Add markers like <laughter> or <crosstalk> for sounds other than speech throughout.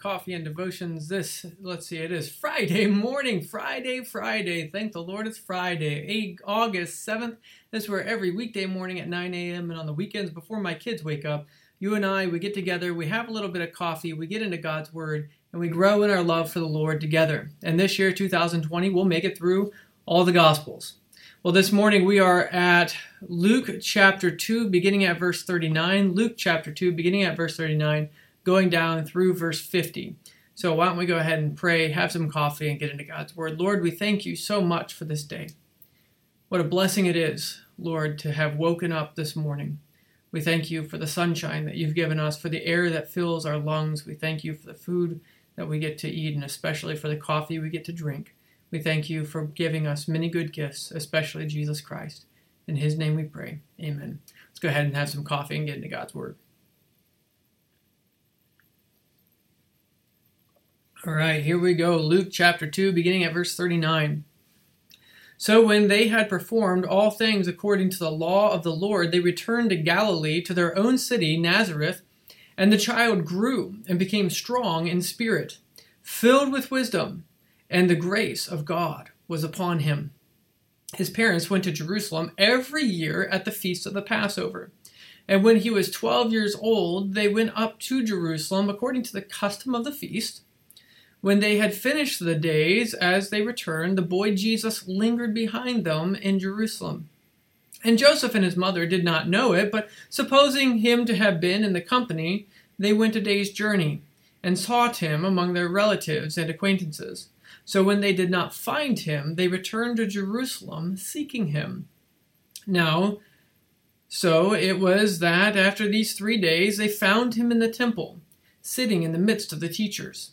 coffee and devotions. This, let's see, it is Friday morning. Friday, Friday. Thank the Lord it's Friday. August 7th. This is where every weekday morning at 9 a.m. and on the weekends before my kids wake up, you and I, we get together, we have a little bit of coffee, we get into God's Word, and we grow in our love for the Lord together. And this year, 2020, we'll make it through all the Gospels. Well, this morning we are at Luke chapter 2, beginning at verse 39. Luke chapter 2, beginning at verse 39 going down through verse 50. So why don't we go ahead and pray, have some coffee, and get into God's Word. Lord, we thank you so much for this day. What a blessing it is, Lord, to have woken up this morning. We thank you for the sunshine that you've given us, for the air that fills our lungs. We thank you for the food that we get to eat, and especially for the coffee we get to drink. We thank you for giving us many good gifts, especially Jesus Christ. In his name we pray. Amen. Let's go ahead and have some coffee and get into God's Word. All right, here we go. Luke chapter 2, beginning at verse 39. So when they had performed all things according to the law of the Lord, they returned to Galilee, to their own city, Nazareth. And the child grew and became strong in spirit, filled with wisdom, and the grace of God was upon him. His parents went to Jerusalem every year at the feast of the Passover. And when he was twelve years old, they went up to Jerusalem according to the custom of the feast. When they had finished the days, as they returned, the boy Jesus lingered behind them in Jerusalem. And Joseph and his mother did not know it, but supposing him to have been in the company, they went a day's journey, and sought him among their relatives and acquaintances. So when they did not find him, they returned to Jerusalem, seeking him. Now, so it was that after these three days they found him in the temple, sitting in the midst of the teachers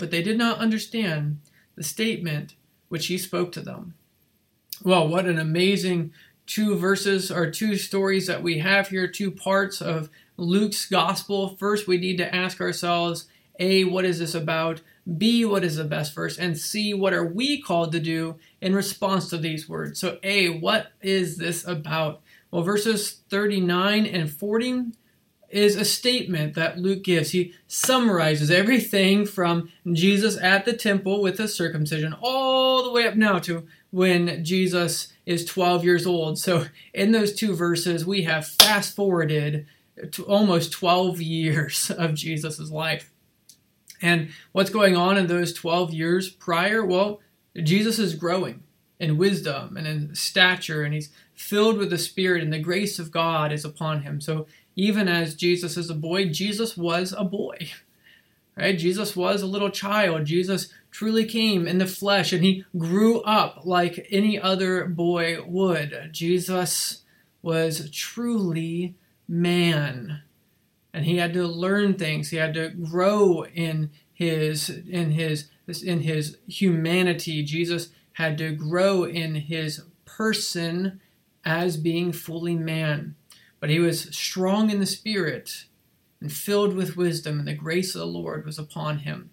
But they did not understand the statement which he spoke to them. Well, what an amazing two verses or two stories that we have here, two parts of Luke's gospel. First, we need to ask ourselves A, what is this about? B, what is the best verse? And C, what are we called to do in response to these words? So, A, what is this about? Well, verses 39 and 40 is a statement that Luke gives. He summarizes everything from Jesus at the temple with the circumcision all the way up now to when Jesus is 12 years old. So, in those two verses, we have fast forwarded to almost 12 years <laughs> of Jesus' life. And what's going on in those 12 years prior? Well, Jesus is growing in wisdom and in stature, and he's filled with the Spirit, and the grace of God is upon him. So even as Jesus is a boy, Jesus was a boy. Right? Jesus was a little child. Jesus truly came in the flesh and he grew up like any other boy would. Jesus was truly man. And he had to learn things. He had to grow in his in his in his humanity. Jesus had to grow in his person as being fully man. But he was strong in the spirit and filled with wisdom, and the grace of the Lord was upon him.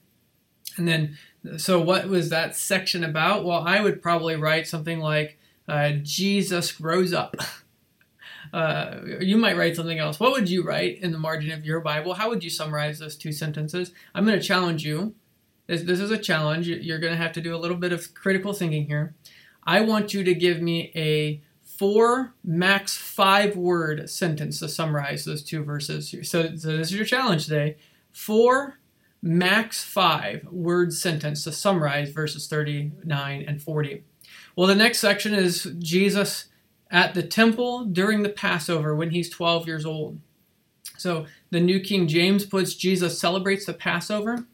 And then, so what was that section about? Well, I would probably write something like, uh, Jesus grows up. <laughs> Uh, you might write something else. What would you write in the margin of your Bible? How would you summarize those two sentences? I'm going to challenge you. This, this is a challenge. You're going to have to do a little bit of critical thinking here. I want you to give me a four, max five word sentence to summarize those two verses. So, so this is your challenge today. Four, max five word sentence to summarize verses 39 and 40. Well, the next section is Jesus at the temple during the Passover when he's 12 years old. So the New King James puts Jesus celebrates the Passover.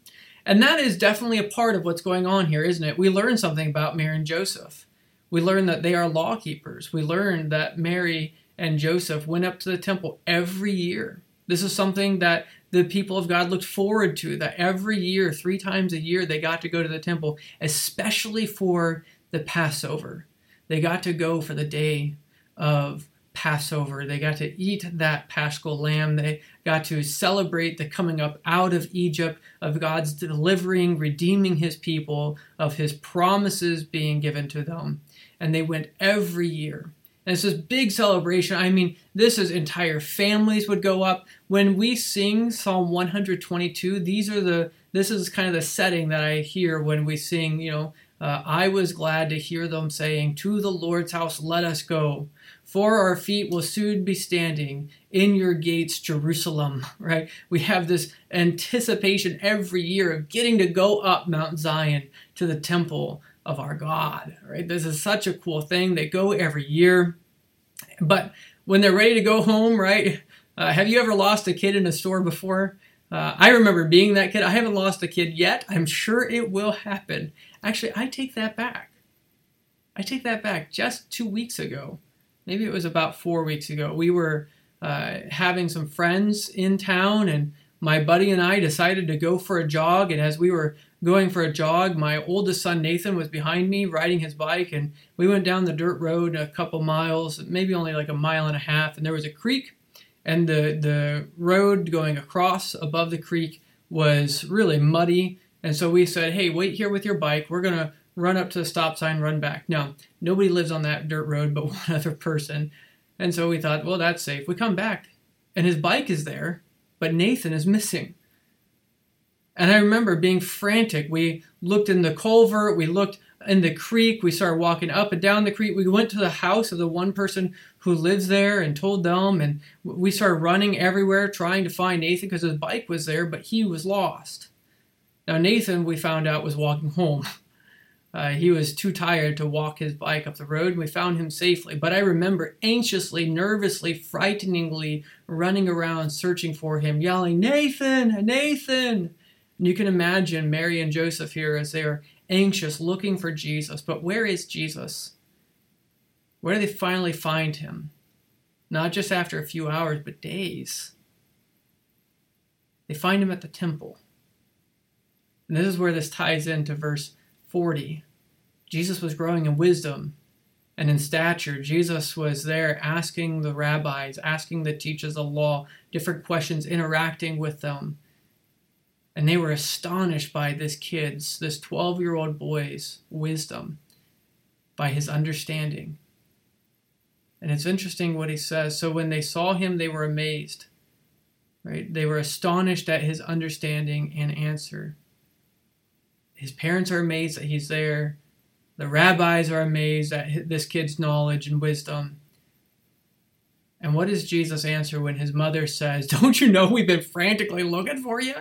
And that is definitely a part of what's going on here, isn't it? We learn something about Mary and Joseph. We learn that they are law keepers. We learn that Mary and Joseph went up to the temple every year. This is something that the people of God looked forward to. That every year, three times a year, they got to go to the temple, especially for the Passover. They got to go for the day of Passover. They got to eat that paschal lamb. They got to celebrate the coming up out of Egypt, of God's delivering, redeeming his people, of his promises being given to them. And they went every year. And it's this big celebration. I mean, this is entire families would go up. When we sing Psalm 122, these are the this is kind of the setting that I hear when we sing, you know, uh, I was glad to hear them saying, To the Lord's house let us go for our feet will soon be standing in your gates, Jerusalem, <laughs> right? We have this anticipation every year of getting to go up Mount Zion to the temple of our God, right? This is such a cool thing. They go every year. But when they're ready to go home, right? Uh, have you ever lost a kid in a store before? Uh, I remember being that kid. I haven't lost a kid yet. I'm sure it will happen. Actually, I take that back. I take that back. Just two weeks ago, maybe it was about four weeks ago. We were uh, having some friends in town, and my buddy and I decided to go for a jog. And as we were going for a jog, my oldest son Nathan was behind me riding his bike, and we went down the dirt road a couple miles, maybe only like a mile and a half, and there was a creek, and the the road going across above the creek was really muddy. And so we said, "Hey, wait here with your bike. We're gonna run up to the stop sign, run back. No, nobody lives on that dirt road but <laughs> one other person. And so we thought, well, that's safe. We come back, and his bike is there, but Nathan is missing. And I remember being frantic. We looked in the culvert, we looked in the creek, we started walking up and down the creek. We went to the house of the one person who lives there and told them, and we started running everywhere trying to find Nathan because his bike was there, but he was lost. Now, Nathan, we found out, was walking home. <laughs> Uh, he was too tired to walk his bike up the road, and we found him safely. But I remember anxiously, nervously, frighteningly running around searching for him, yelling, Nathan, Nathan! And you can imagine Mary and Joseph here as they are anxious, looking for Jesus. But where is Jesus? Where do they finally find him? Not just after a few hours, but days. They find him at the temple. And this is where this ties into verse 40. Jesus was growing in wisdom and in stature. Jesus was there asking the rabbis, asking the teachers of law different questions, interacting with them. And they were astonished by this kid's, this 12 year old boy's wisdom, by his understanding. And it's interesting what he says. So when they saw him, they were amazed. Right? They were astonished at his understanding and answer. His parents are amazed that he's there. The rabbis are amazed at this kid's knowledge and wisdom. And what does Jesus answer when his mother says, Don't you know we've been frantically looking for you?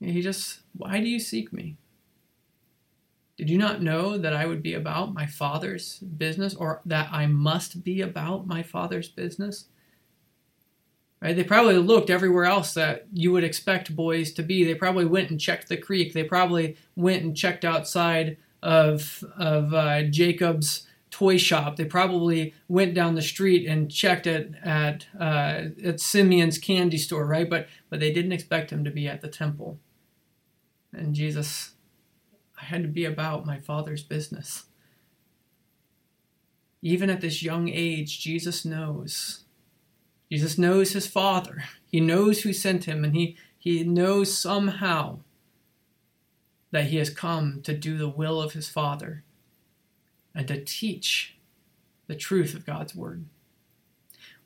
And he just, Why do you seek me? Did you not know that I would be about my Father's business or that I must be about my Father's business? Right? They probably looked everywhere else that you would expect boys to be. They probably went and checked the creek. They probably went and checked outside of of uh, Jacob's toy shop. They probably went down the street and checked at at uh, at Simeon's candy store, right? But but they didn't expect him to be at the temple. And Jesus, I had to be about my Father's business. Even at this young age, Jesus knows Jesus knows his Father. He knows who sent him, and he, he knows somehow that he has come to do the will of his Father and to teach the truth of God's Word.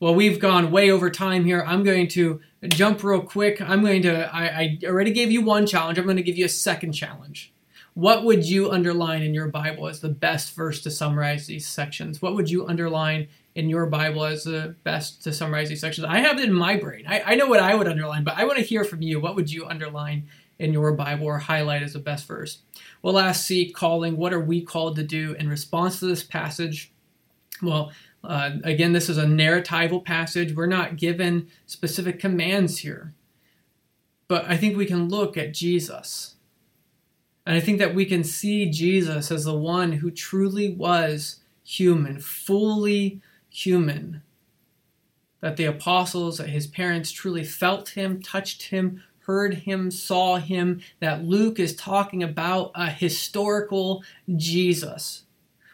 Well, we've gone way over time here. I'm going to jump real quick. I'm going to, I, I already gave you one challenge. I'm going to give you a second challenge. What would you underline in your Bible as the best verse to summarize these sections? What would you underline in your Bible as the best to summarize these sections? I have it in my brain. I, I know what I would underline, but I want to hear from you. What would you underline in your Bible or highlight as the best verse? Well, last C, calling. What are we called to do in response to this passage? Well, uh, again, this is a narratival passage. We're not given specific commands here. But I think we can look at Jesus. And I think that we can see Jesus as the one who truly was human, fully human. that the apostles, that his parents truly felt him, touched him, heard him, saw him, that Luke is talking about a historical Jesus.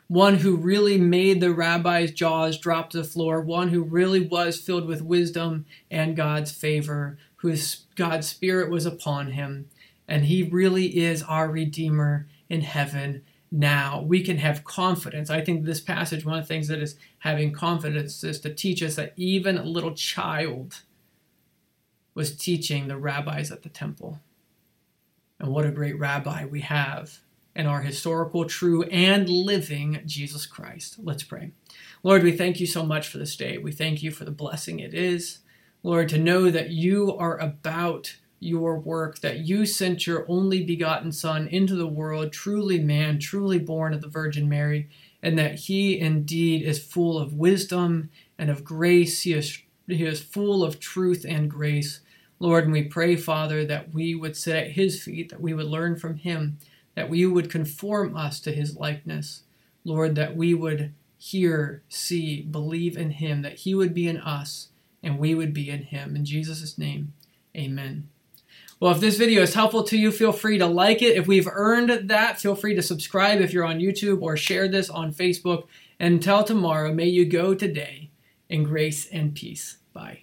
One who really made the rabbi's jaws drop to the floor, one who really was filled with wisdom and God's favor, whose God's Spirit was upon him. And he really is our Redeemer in heaven now. We can have confidence. I think this passage, one of the things that is having confidence is to teach us that even a little child was teaching the rabbis at the temple. And what a great rabbi we have in our historical, true, and living Jesus Christ. Let's pray. Lord, we thank you so much for this day. We thank you for the blessing it is. Lord, to know that you are about your work, that you sent your only begotten Son into the world, truly man, truly born of the Virgin Mary, and that he indeed is full of wisdom and of grace. He is, he is full of truth and grace. Lord, and we pray, Father, that we would sit at his feet, that we would learn from him, that we would conform us to his likeness. Lord, that we would hear, see, believe in him, that he would be in us and we would be in him. In Jesus' name, amen. Well, if this video is helpful to you, feel free to like it. If we've earned that, feel free to subscribe if you're on YouTube or share this on Facebook. Until tomorrow, may you go today in grace and peace. Bye.